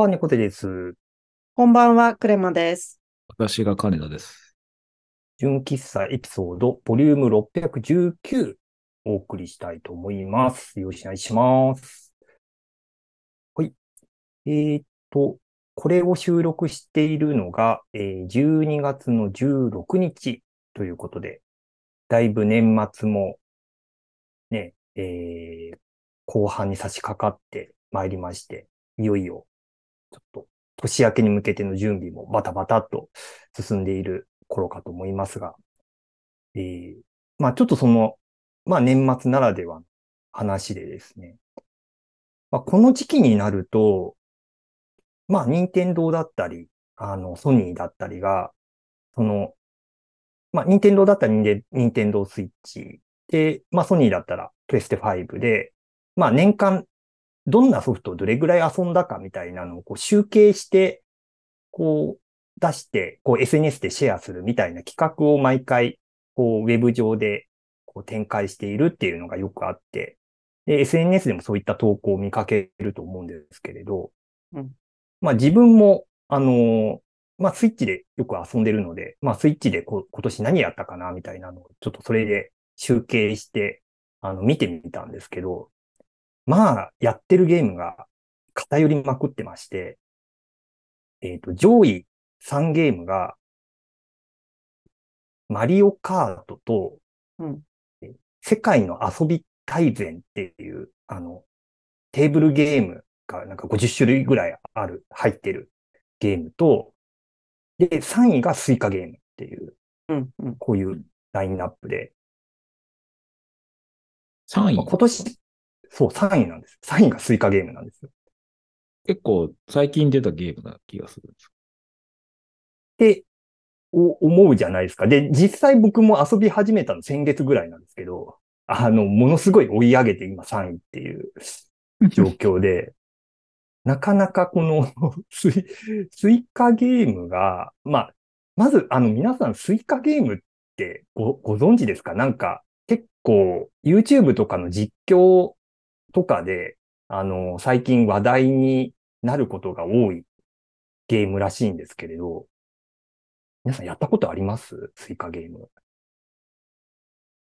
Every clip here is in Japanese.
こんばんは、猫背です。こんばんは、クレマです。私が金田です。純喫茶エピソード、ボリューム619お送りしたいと思います。よろしくお願いします。はい。えーっと、これを収録しているのが、えー12月の16日ということで、だいぶ年末もね、えー後半に差し掛かってまいりまして、いよいよ、ちょっと年明けに向けての準備もバタバタっと進んでいる頃かと思いますが、えーまあちょっとその、まあ年末ならではの話でですね、まあこの時期になると、まあ任天堂だったり、あの、ソニーだったりが、その、まあ任天堂だったら任任天堂スイッチで、まあソニーだったらプレステ5で、まあ年間どんなソフトをどれぐらい遊んだかみたいなのをこう集計して、こう出して、こう SNS でシェアするみたいな企画を毎回、こうウェブ上でこう展開しているっていうのがよくあって、で、SNS でもそういった投稿を見かけると思うんですけれど、うん。まあ自分も、あの、まあスイッチでよく遊んでるので、まあスイッチでこ今年何やったかなみたいなのをちょっとそれで集計して、あの見てみたんですけど、まあ、やってるゲームが偏りまくってまして、えっ、と、上位3ゲームが、マリオカートと、うん。え世界の遊び大全っていう、あの、テーブルゲームがなんか50種類ぐらいある、入ってるゲームと、で、3位がスイカゲームっていう、うん、うん。こういうラインナップで、3位？まあ、今年、そう、3位なんです。3位がスイカゲームなんですよ。結構最近出たゲームな気がするんです。ってお思うじゃないですか。で、実際僕も遊び始めたの先月ぐらいなんですけど、あの、ものすごい追い上げて今3位っていう 状況で、なかなかこの スイスイカゲームが、まあ、まず、あの、皆さんスイカゲームってご、ご存知ですか？なんか、結構、YouTube とかの実況とかで、あの、最近話題になることが多いゲームらしいんですけれど、皆さんやったことあります？スイカゲーム。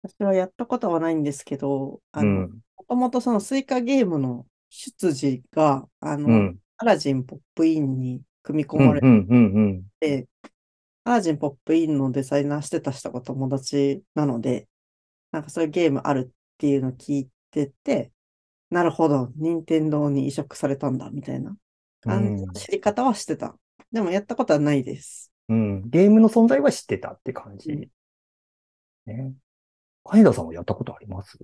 私はやったことはないんですけど、あの、うん。もともとそのスイカゲームの出自が、あの、うん。アラジンポップインに組み込うん。まれうん。うん。うん。て、アラジンポップインのデザイナーしてた人が友達なので、なんかそういうゲームあるっていうのを聞いてて、なるほど、任天堂に移植されたんだ、みたいな感じの知り方はしてた。でもやったことはないです。うん。ゲームの存在は知ってたって感じ。うんね。金田さんはやったことあります？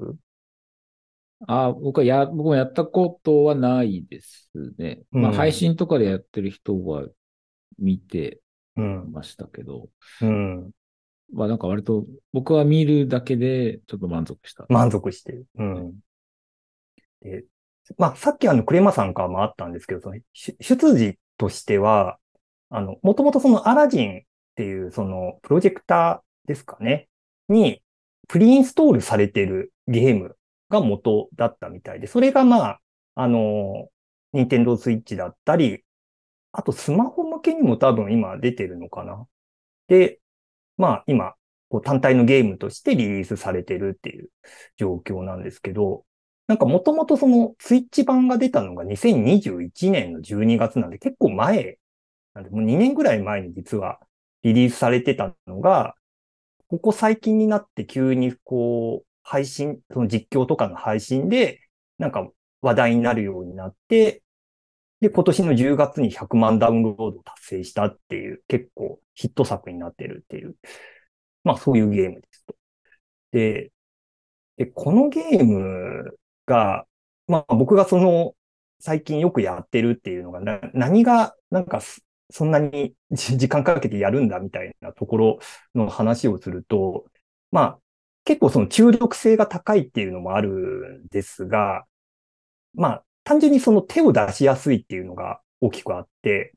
ああ、僕はや、僕もやったことはないですね。まあ、うん配信とかでやってる人は見てうん。ましたけど、うん。まあなんか割と僕は見るだけでちょっと満足した。満足してる。うん。で、まあ、さっきあの、クレマさんからもあったんですけど、その、出自としては、あの、もともとそのアラジンっていう、その、プロジェクターですかね、に、プリインストールされてるゲームが元だったみたいで、それがまあ、あの、ニンテンドースイッチだったり、あとスマホ向けにも多分今出てるのかな。で、まあ今、単体のゲームとしてリリースされてるっていう状況なんですけど、なんかもともとそのスイッチ版が出たのが2021年の12月なんで結構前、なんでもう2年ぐらい前に実はリリースされてたのが、ここ最近になって急にこう配信、その実況とかの配信でなんか話題になるようになって、で、今年の10月に100万ダウンロードを達成したっていう結構ヒット作になってるっていう、まあそういうゲームですと。で、で、このゲームが、まあ僕がその最近よくやってるっていうのがな、何がなんかそんなに 時間かけてやるんだみたいなところの話をすると、まあ結構その中毒性が高いっていうのもあるんですが、まあ単純にその手を出しやすいっていうのが大きくあって、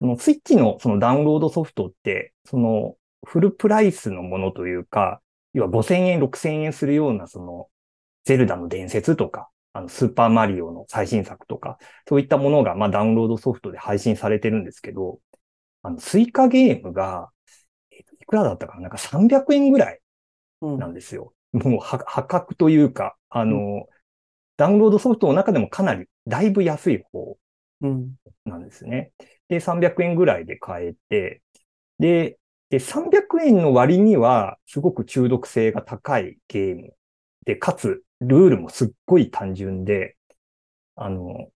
のスイッチのそのダウンロードソフトって、そのフルプライスのものというか、要は5000円、6000円するようなそのゼルダの伝説とか、あの、スーパーマリオの最新作とか、そういったものが、まあ、ダウンロードソフトで配信されてるんですけど、あの、スイカゲームが、えっと、いくらだったかな？なんか300円ぐらいうんなんですよ。もうは破格というか、あの、ダウンロードソフトの中でもかなり、だいぶ安い方うん。なんですね。で、300円ぐらいで買えて、で、で、300円の割には、すごく中毒性が高いゲームで、かつ、ルールもすっごい単純で、あの、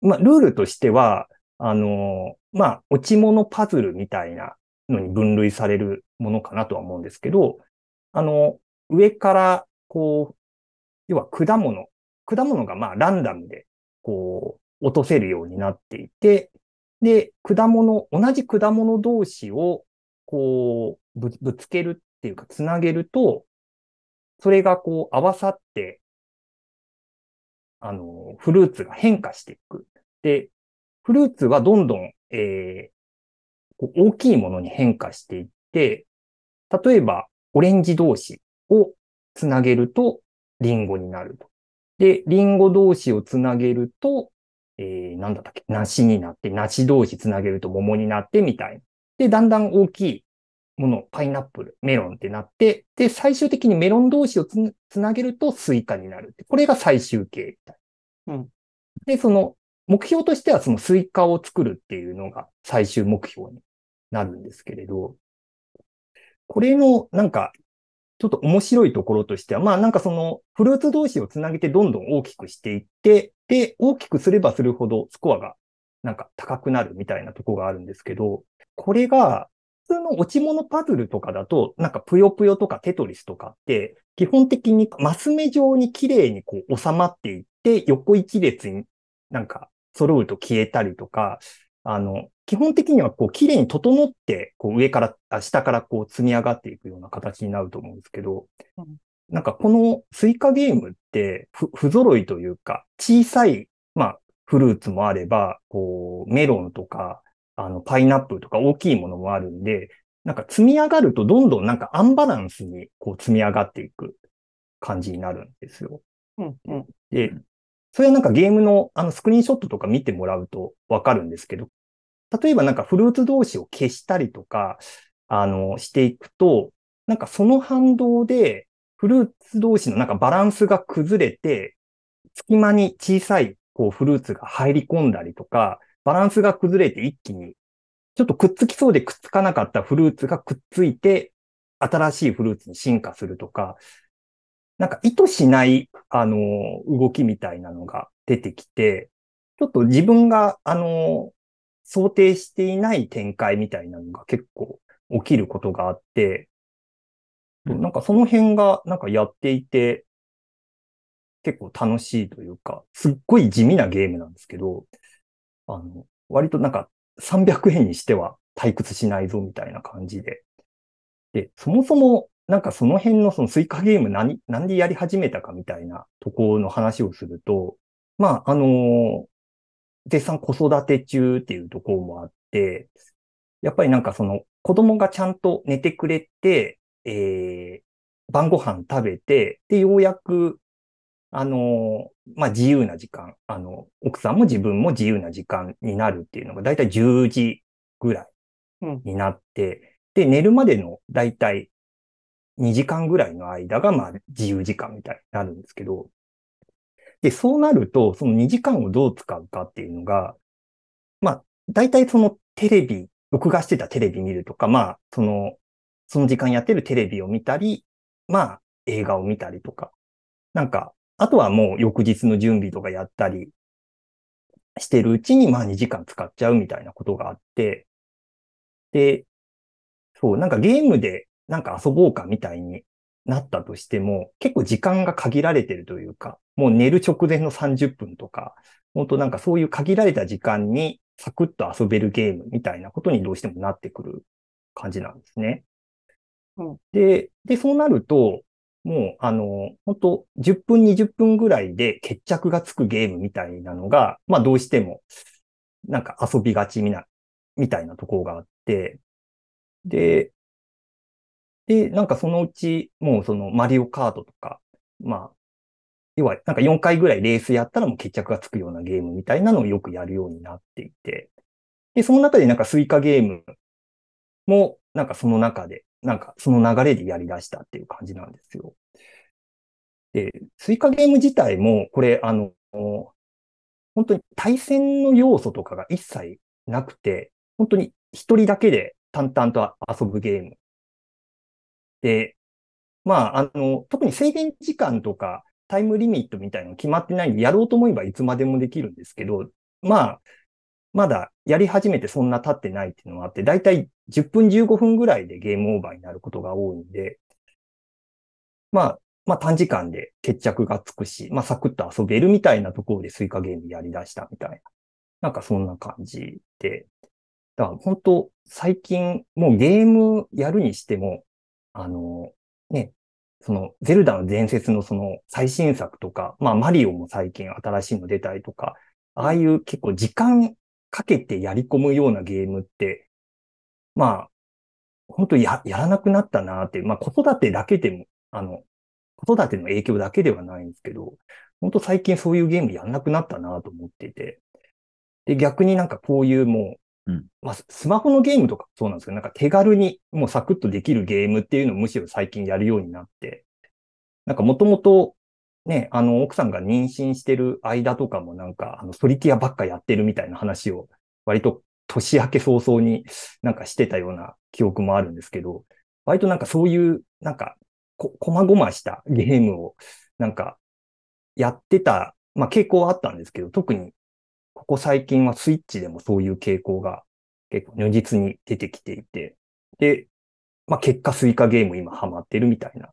まあ、ルールとしては、あの、まあ、落ち物パズルみたいなのに分類されるものかなとは思うんですけど、あの、上から、こう、要は果物、果物がまあランダムで、こう、落とせるようになっていて、で、果物、同じ果物同士を、こう、ぶぶつけるっていうか、つなげると、それがこう合わさって、あの、フルーツが変化していく。で、フルーツはどんどん、えーこう大きいものに変化していって、例えば、オレンジ同士をつなげると、リンゴになると。で、リンゴ同士をつなげると、えー、なんだったっけ、梨になって、梨同士つなげると桃になってみたいな。で、だんだん大きいもの、パイナップル、メロンってなって、で、最終的にメロン同士をつなげるとスイカになる。これが最終形。うんで、その、目標としてはそのスイカを作るっていうのが最終目標になるんですけれど、これのなんか、ちょっと面白いところとしては、まあなんかそのフルーツ同士をつなげてどんどん大きくしていって、で、大きくすればするほどスコアがなんか高くなるみたいなところがあるんですけど、これが普通の落ち物パズルとかだと、なんかぷよぷよとかテトリスとかって、基本的にマス目状に綺麗にこう収まっていって、横一列になんか揃うと消えたりとか、あの、基本的にはこう綺麗に整って、こう上から、あ下からこう積み上がっていくような形になると思うんですけどうん、なんかこのスイカゲームって不不揃いというか、小さい、まあ、フルーツもあれば、こう、メロンとか、あの、パイナップルとか大きいものもあるんで、なんか積み上がるとどんどんなんかアンバランスにこう積み上がっていく感じになるんですよ。うん。うん。で、それはなんかゲームのあのスクリーンショットとか見てもらうとわかるんですけど、例えばなんかフルーツ同士を消したりとか、あの、していくと、なんかその反動でフルーツ同士のなんかバランスが崩れて、隙間に小さいこうフルーツが入り込んだりとか、バランスが崩れて一気にちょっとくっつきそうでくっつかなかったフルーツがくっついて、新しいフルーツに進化するとか、なんか意図しない、あの、動きみたいなのが出てきて、ちょっと自分が、あの、想定していない展開みたいなのが結構起きることがあって、なんかその辺がなんかやっていて、結構楽しいというか、すっごい地味なゲームなんですけど、あの、割となんか300円にしては退屈しないぞみたいな感じで。で、そもそもなんかその辺のそのスイカゲーム何、なんでやり始めたかみたいなところの話をすると、まあ、あの絶賛子育て中っていうところもあって、やっぱりなんかその子供がちゃんと寝てくれて、えー、晩ご飯食べて、で、ようやく、あのまあ、自由な時間、あの、奥さんも自分も自由な時間になるっていうのがだいたい10時ぐらいうん。になって、で、寝るまでのだいたい2時間ぐらいの間が、まあ、自由時間みたいになるんですけど、で、そうなると、その2時間をどう使うかっていうのが、まあ、だいたいそのテレビ、録画してたテレビ見るとか、まあ、その、その時間やってるテレビを見たり、まあ、映画を見たりとか、なんか、あとはもう翌日の準備とかやったりしてるうちに、まあ2時間使っちゃうみたいなことがあって、で、そう、なんかゲームでなんか遊ぼうかみたいになったとしても、結構時間が限られてるというか、もう寝る直前の30分とか、本当なんかそういう限られた時間にサクッと遊べるゲームみたいなことにどうしてもなってくる感じなんですね。うんで、で、そうなると、もう、あの、本当10分、20分ぐらいで決着がつくゲームみたいなのが、まあどうしても、なんか遊びがちみな、みたいなところがあって、で、で、なんかそのうち、もうそのマリオカートとか、まあ、要はなんか4回ぐらいレースやったらもう決着がつくようなゲームみたいなのをよくやるようになっていて、で、その中でなんかスイカゲームもなんかその中で、なんかその流れでやり出したっていう感じなんですよ。で、スイカゲーム自体も、これ、あの、本当に対戦の要素とかが一切なくて、本当に一人だけで淡々と遊ぶゲーム。で、まあ、あの、特に制限時間とかタイムリミットみたいなの決まってないんで、やろうと思えばいつまでもできるんですけど、まあ、まだやり始めてそんな経ってないっていうのがあって、だいたい10分15分ぐらいでゲームオーバーになることが多いんで、まあ、まあ短時間で決着がつくし、まあサクッと遊べるみたいなところでスイカゲームやり出したみたいな。なんかそんな感じで。だから本当最近もうゲームやるにしても、あの、ね、そのゼルダの伝説のその最新作とか、まあマリオも最近新しいの出たりとか、ああいう結構時間かけてやり込むようなゲームって、まあ、本当や、やらなくなったなって、まあ子育てだけでも、あの、子育ての影響だけではないんですけど、本当最近そういうゲームやんなくなったなと思っていて。で、逆になんかこういうもう、うん、まあ、スマホのゲームとかそうなんですけど、なんか手軽にもうサクッとできるゲームっていうのをむしろ最近やるようになって、なんかもともとね、あの、奥さんが妊娠してる間とかもなんか、あの、ソリティアばっかやってるみたいな話を、割と年明け早々になんかしてたような記憶もあるんですけど、割となんかそういう、なんかこ、こまごましたゲームを、なんか、やってた、まあ傾向はあったんですけど、特に、ここ最近はスイッチでもそういう傾向が結構如実に出てきていて、で、まあ結果スイカゲーム今ハマってるみたいな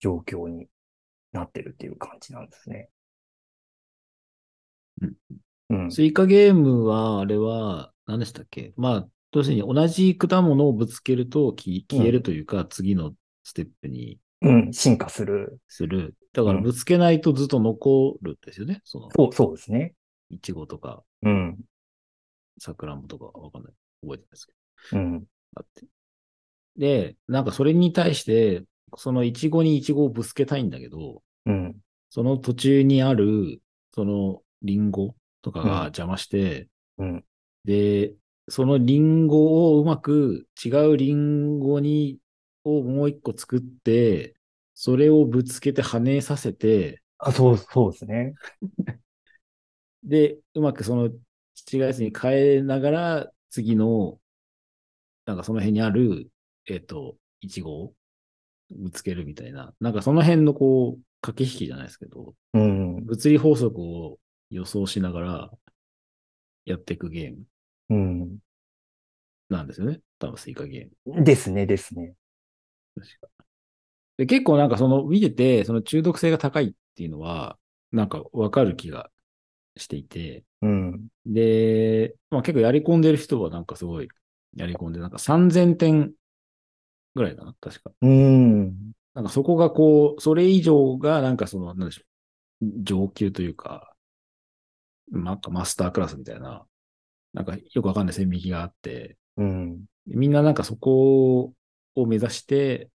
状況になってるっていう感じなんですね。うん。うん、スイカゲームは、あれは、何でしたっけ？まあ、要するに同じ果物をぶつけると消えるというか、うん、次のステップにうん、進化する。する。だからぶつけないとずっと残るんですよね。そのそう、そうですね。いちごとか、うん。さくらんぼとかわかんない。覚えてないですけど。うん。あって。で、なんかそれに対して、そのいちごにいちごをぶつけたいんだけど、うん。その途中にある、そのリンゴとかが邪魔して、うん。で、そのリンゴをうまく違うリンゴにをもう一個作って、それをぶつけて跳ねさせて、あ、そう、そうですね。で、うまくその違うやつに変えながら、次の、なんかその辺にある、えっ、ー、と、イチゴをぶつけるみたいな、なんかその辺のこう、駆け引きじゃないですけど、うん、物理法則を予想しながらやっていくゲーム。うん。なんですよね。多分スイカゲーム。ですね、ですね。確か。で結構なんかその見てて、その中毒性が高いっていうのは、なんかわかる気がしていて、うん、で、まあ結構やり込んでる人はなんかすごいやり込んで、なんか3000点ぐらいかな、確か。うん。なんかそこがこう、それ以上がなんかその、なんでしょう、上級というか、なんかマスタークラスみたいな、なんかよくわかんない線引きがあって、うん、みんななんかそこを目指して、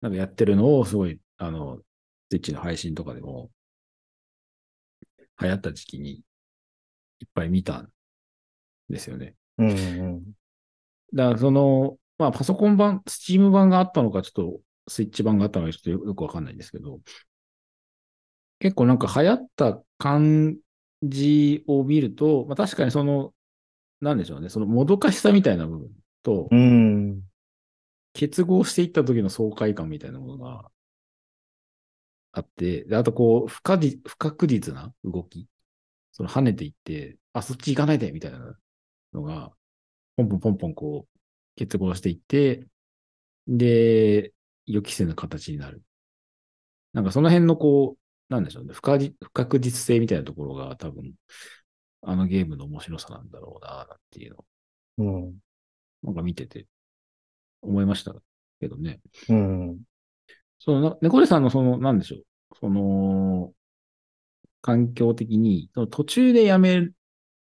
なんかやってるのをすごい、あの、スイッチの配信とかでも、流行った時期にいっぱい見たんですよね。うんうん。だからその、まあパソコン版、スチーム版があったのか、ちょっとスイッチ版があったのかちょっとよくわかんないんですけど、結構なんか流行った感じを見ると、まあ確かにその、なんでしょうね、そのもどかしさみたいな部分と、うん、結合していった時の爽快感みたいなものがあって、であとこう不可不確実な動き、その跳ねていって、あ、そっち行かないでみたいなのが、ポンポンポンポンこう結合していって、で、予期せぬ形になる。なんかその辺のこう、なんでしょうね、不確実性みたいなところが多分、あのゲームの面白さなんだろうな、っていうのを、うん、なんか見てて思いましたけどね。うん。その、猫背さんのその、なんでしょう。その、環境的に、その途中でやめ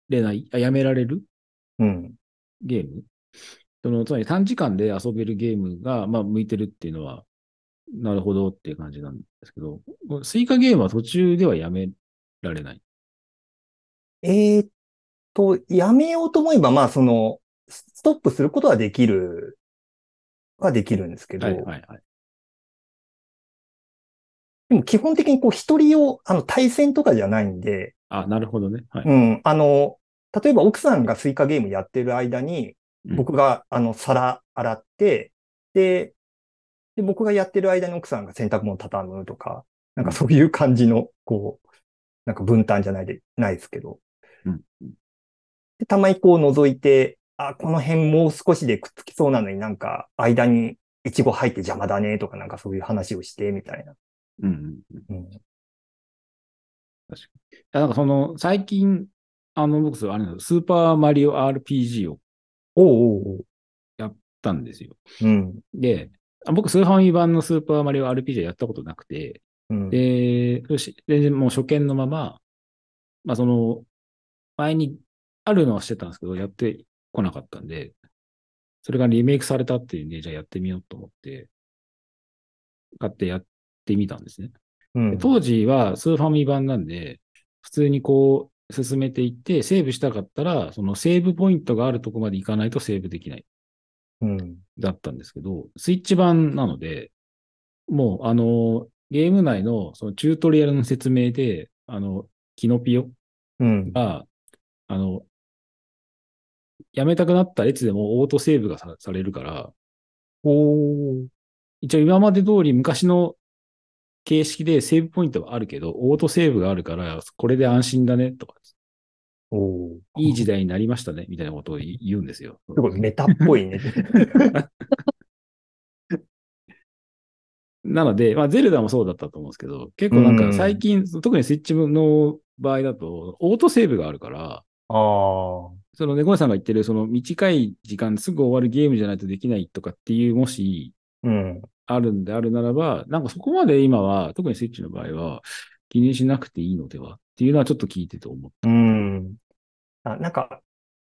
れない、あやめられる、うん、ゲームその、つまり短時間で遊べるゲームが、まあ、向いてるっていうのは、なるほどっていう感じなんですけど、スイカゲームは途中ではやめられない？えーっと、やめようと思えば、まあ、その、ストップすることはできる、はできるんですけど、はいはいはい。でも基本的にこう一人用、あの対戦とかじゃないんで、あ、なるほどね。はい。うん、あの、例えば奥さんがスイカゲームやってる間に、うん僕があの皿洗って、で、で、僕がやってる間に奥さんが洗濯物畳むとか、なんかそういう感じの、こう、なんか分担じゃないで、ないですけど。うんで、たまにこう覗いて、あ、この辺もう少しでくっつきそうなのになんか間にイチゴ入って邪魔だねとかなんかそういう話をしてみたいな。うんうんうん。うん。いやなんかその、最近、あの、僕、あれスーパーマリオ RPG をおうおうおう。やったんですよ。うん。で、あ僕、スーファミ版のスーパーマリオ RPG はやったことなくて、うん。で、よし全然もう初見のまま、まあその、前にあるのはしてたんですけど、やってこなかったんで、それがリメイクされたっていうんで、じゃあやってみようと思って、買ってやってみたんですね。うんで当時はスーファミ版なんで、普通にこう進めていって、セーブしたかったら、そのセーブポイントがあるとこまで行かないとセーブできない。うん。だったんですけど、スイッチ版なので、もう、あの、ゲーム内のそのチュートリアルの説明で、あの、キノピオうん。が、あの、やめたくなった列でもオートセーブがさされるから、おー。一応今まで通り昔の形式でセーブポイントはあるけど、オートセーブがあるから、これで安心だねとか、おー。いい時代になりましたね、みたいなことを言言うんですよ。すごいメタっぽいね。なので、まあ、ゼルダもそうだったと思うんですけど、結構なんかうん最近、特にスイッチの場合だと、オートセーブがあるから、ああ。その猫、さんが言ってる、その短い時間ですぐ終わるゲームじゃないとできないとかっていう、もしうん。あるんであるならば、なんかそこまで今は、特にスイッチの場合は、気にしなくていいのではっていうのはちょっと聞いてて思った。うん。あ、なんか、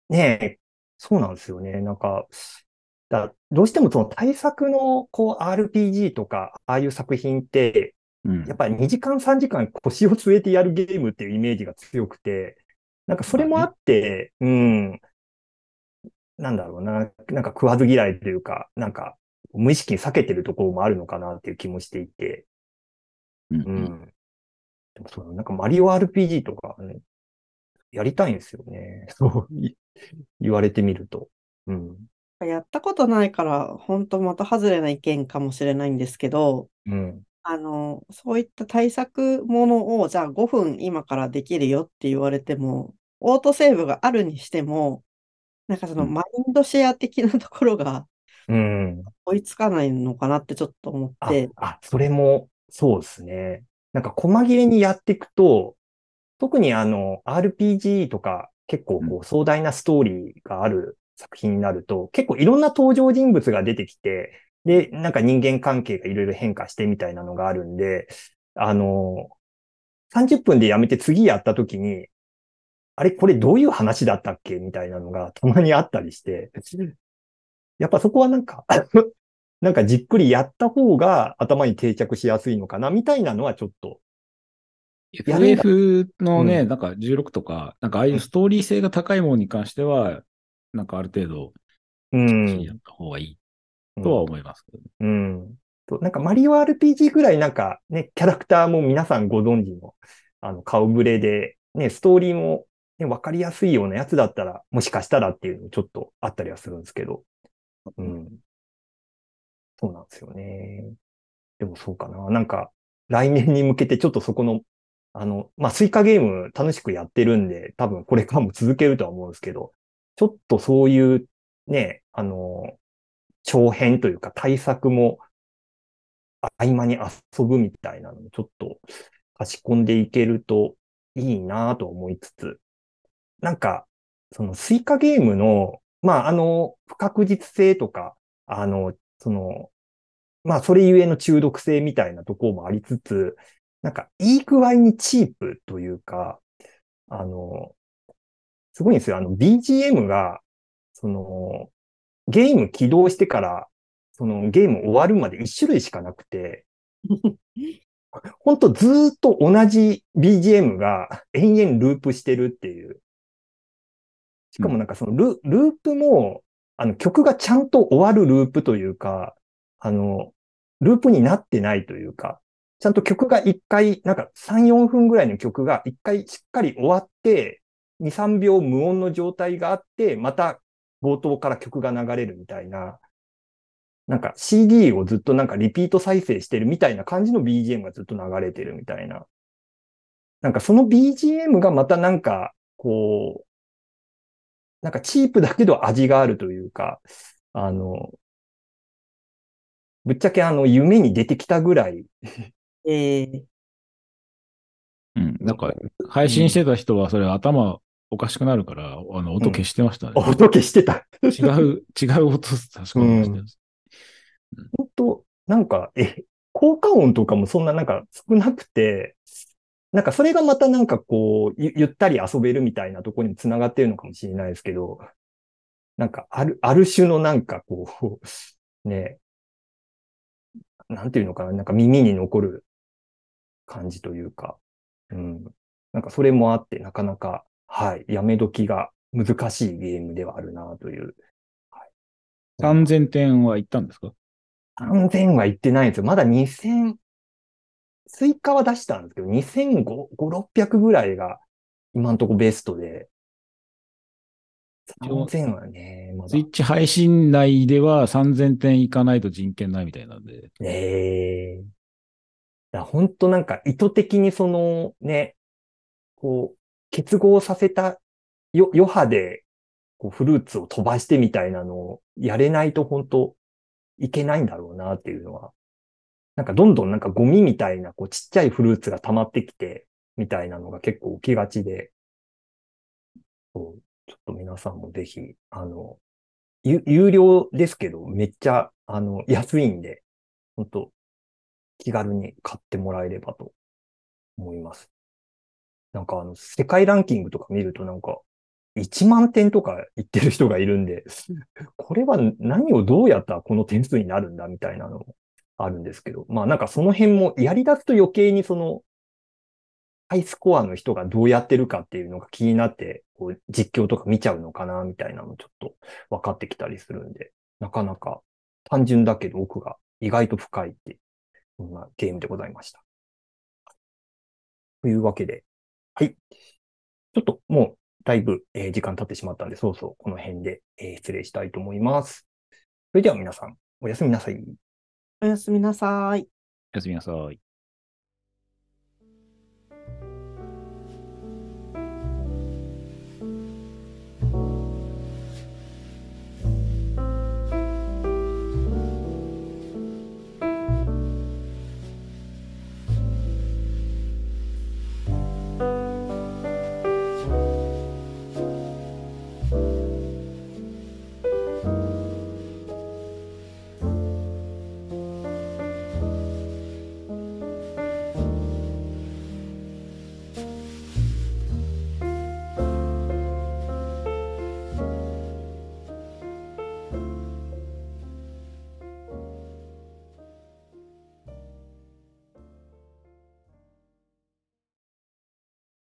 ねえ、そうなんですよね。なんか、だどうしてもその対策のこう RPG とか、ああいう作品って、うんやっぱり2時間3時間腰を据えてやるゲームっていうイメージが強くて、なんかそれもあって、うん、なんだろうな、なんか食わず嫌いというか、なんか無意識に避けてるところもあるのかなっていう気もしていて、うんうんうん。でもそう、なんかマリオ RPG とかね、やりたいんですよね。そうい言われてみると。うん。やったことないから、本当的外れな意見かもしれないんですけど、うん。あの、そういった対策ものを、じゃあ5分今からできるよって言われても、オートセーブがあるにしても、なんかそのうんマインドシェア的なところがうん。追いつかないのかなってちょっと思っあて、、あ、それも、そうですね。なんか、細切れにやっていくと、特にあの、RPG とか、結構こう、壮大なストーリーがある作品になると、結構いろんな登場人物が出てきて、で、なんか人間関係がいろいろ変化してみたいなのがあるんで、あの、30分でやめて次やった時に、あれ、これどういう話だったっけみたいなのがたまにあったりして、やっぱそこはなんか、なんかじっくりやった方が頭に定着しやすいのかな、みたいなのはちょっと。FF のね、うなんか16とか、なんかああいうストーリー性が高いものに関しては、なんかある程度、うん。やった方がいいとは思いますけどね。うん。となんかマリオ RPG ぐらいなんかね、キャラクターも皆さんご存知の、あの、顔ぶれで、ね、ストーリーも、ね、わかりやすいようなやつだったら、もしかしたらっていうのちょっとあったりはするんですけど。うん。そうなんですよね。でもそうかな。なんか、来年に向けてちょっとそこの、あの、まあ、スイカゲーム楽しくやってるんで、多分これからも続けるとは思うんですけど、ちょっとそういうね、あの、長編というか対策も合間に遊ぶみたいなのもちょっと差し込んでいけるといいなと思いつつ、なんか、そのスイカゲームの、まあ、あの、不確実性とか、あの、その、まあ、それゆえの中毒性みたいなところもありつつ、なんか、いい具合にチープというか、あの、すごいんですよ。あの、BGM が、その、ゲーム起動してから、そのゲーム終わるまで1種類しかなくて、ほんとずーっと同じ BGM が延々ループしてるっていう。しかもなんかそのル,、ループも、あの曲がちゃんと終わるループというか、あの、ループになってないというか、ちゃんと曲が一回、なんか3、4分ぐらいの曲が一回しっかり終わって、2、3秒無音の状態があって、また冒頭から曲が流れるみたいな、なんか CD をずっとなんかリピート再生してるみたいな感じの BGM がずっと流れてるみたいな。なんかその BGM がまたなんか、こう、なんかチープだけど味があるというか、あの、ぶっちゃけあの夢に出てきたぐらい、ええうん。なんか、配信してた人はそれ頭おかしくなるから、あの、音消してましたね。音消してた。違う、違う音確かにしてます。本当なんか、え、効果音とかもそんななんか少なくて、なんかそれがまたなんかこう、ゆゆったり遊べるみたいなところにつながってるのかもしれないですけど、なんかある、ある種のなんかこう、ね、なんていうのかな、なんか耳に残る感じというか、うん。なんかそれもあって、なかなか、はい、やめ時が難しいゲームではあるなという。3000点は行ったんですか？3000は行ってないんですよ。まだ2000、追加は出したんですけど、2500、600ぐらいが今んとこベストで、3000はね、まだスイ。ッチ配信内では3000点いかないと人権ないみたいなんで。ええだ本当なんか意図的にそのね、こう、結合させたよ余波で、こうフルーツを飛ばしてみたいなのをやれないと本当いけないんだろうなっていうのは。なんかどんどんなんかゴミみたいなこうちっちゃいフルーツが溜まってきて、みたいなのが結構起きがちで、そうちょっと皆さんもぜひ、あの、ゆ有料ですけど、めっちゃ、あの、安いんで、本当気軽に買ってもらえればと思います。なんかあの、世界ランキングとか見るとなんか、1万点とか言ってる人がいるんで、これは何をどうやったらこの点数になるんだみたいなのもあるんですけど、まあなんかその辺もやり出すと余計にその、ハイスコアの人がどうやってるかっていうのが気になって、こう実況とか見ちゃうのかなみたいなのちょっと分かってきたりするんで、なかなか単純だけど奥が意外と深いっていう、そんなゲームでございました。というわけで、はい。ちょっともうだいぶ、え時間経ってしまったんで、そうそうこの辺で、え失礼したいと思います。それでは皆さん、おやすみなさい。おやすみなさい。おやすみなさい。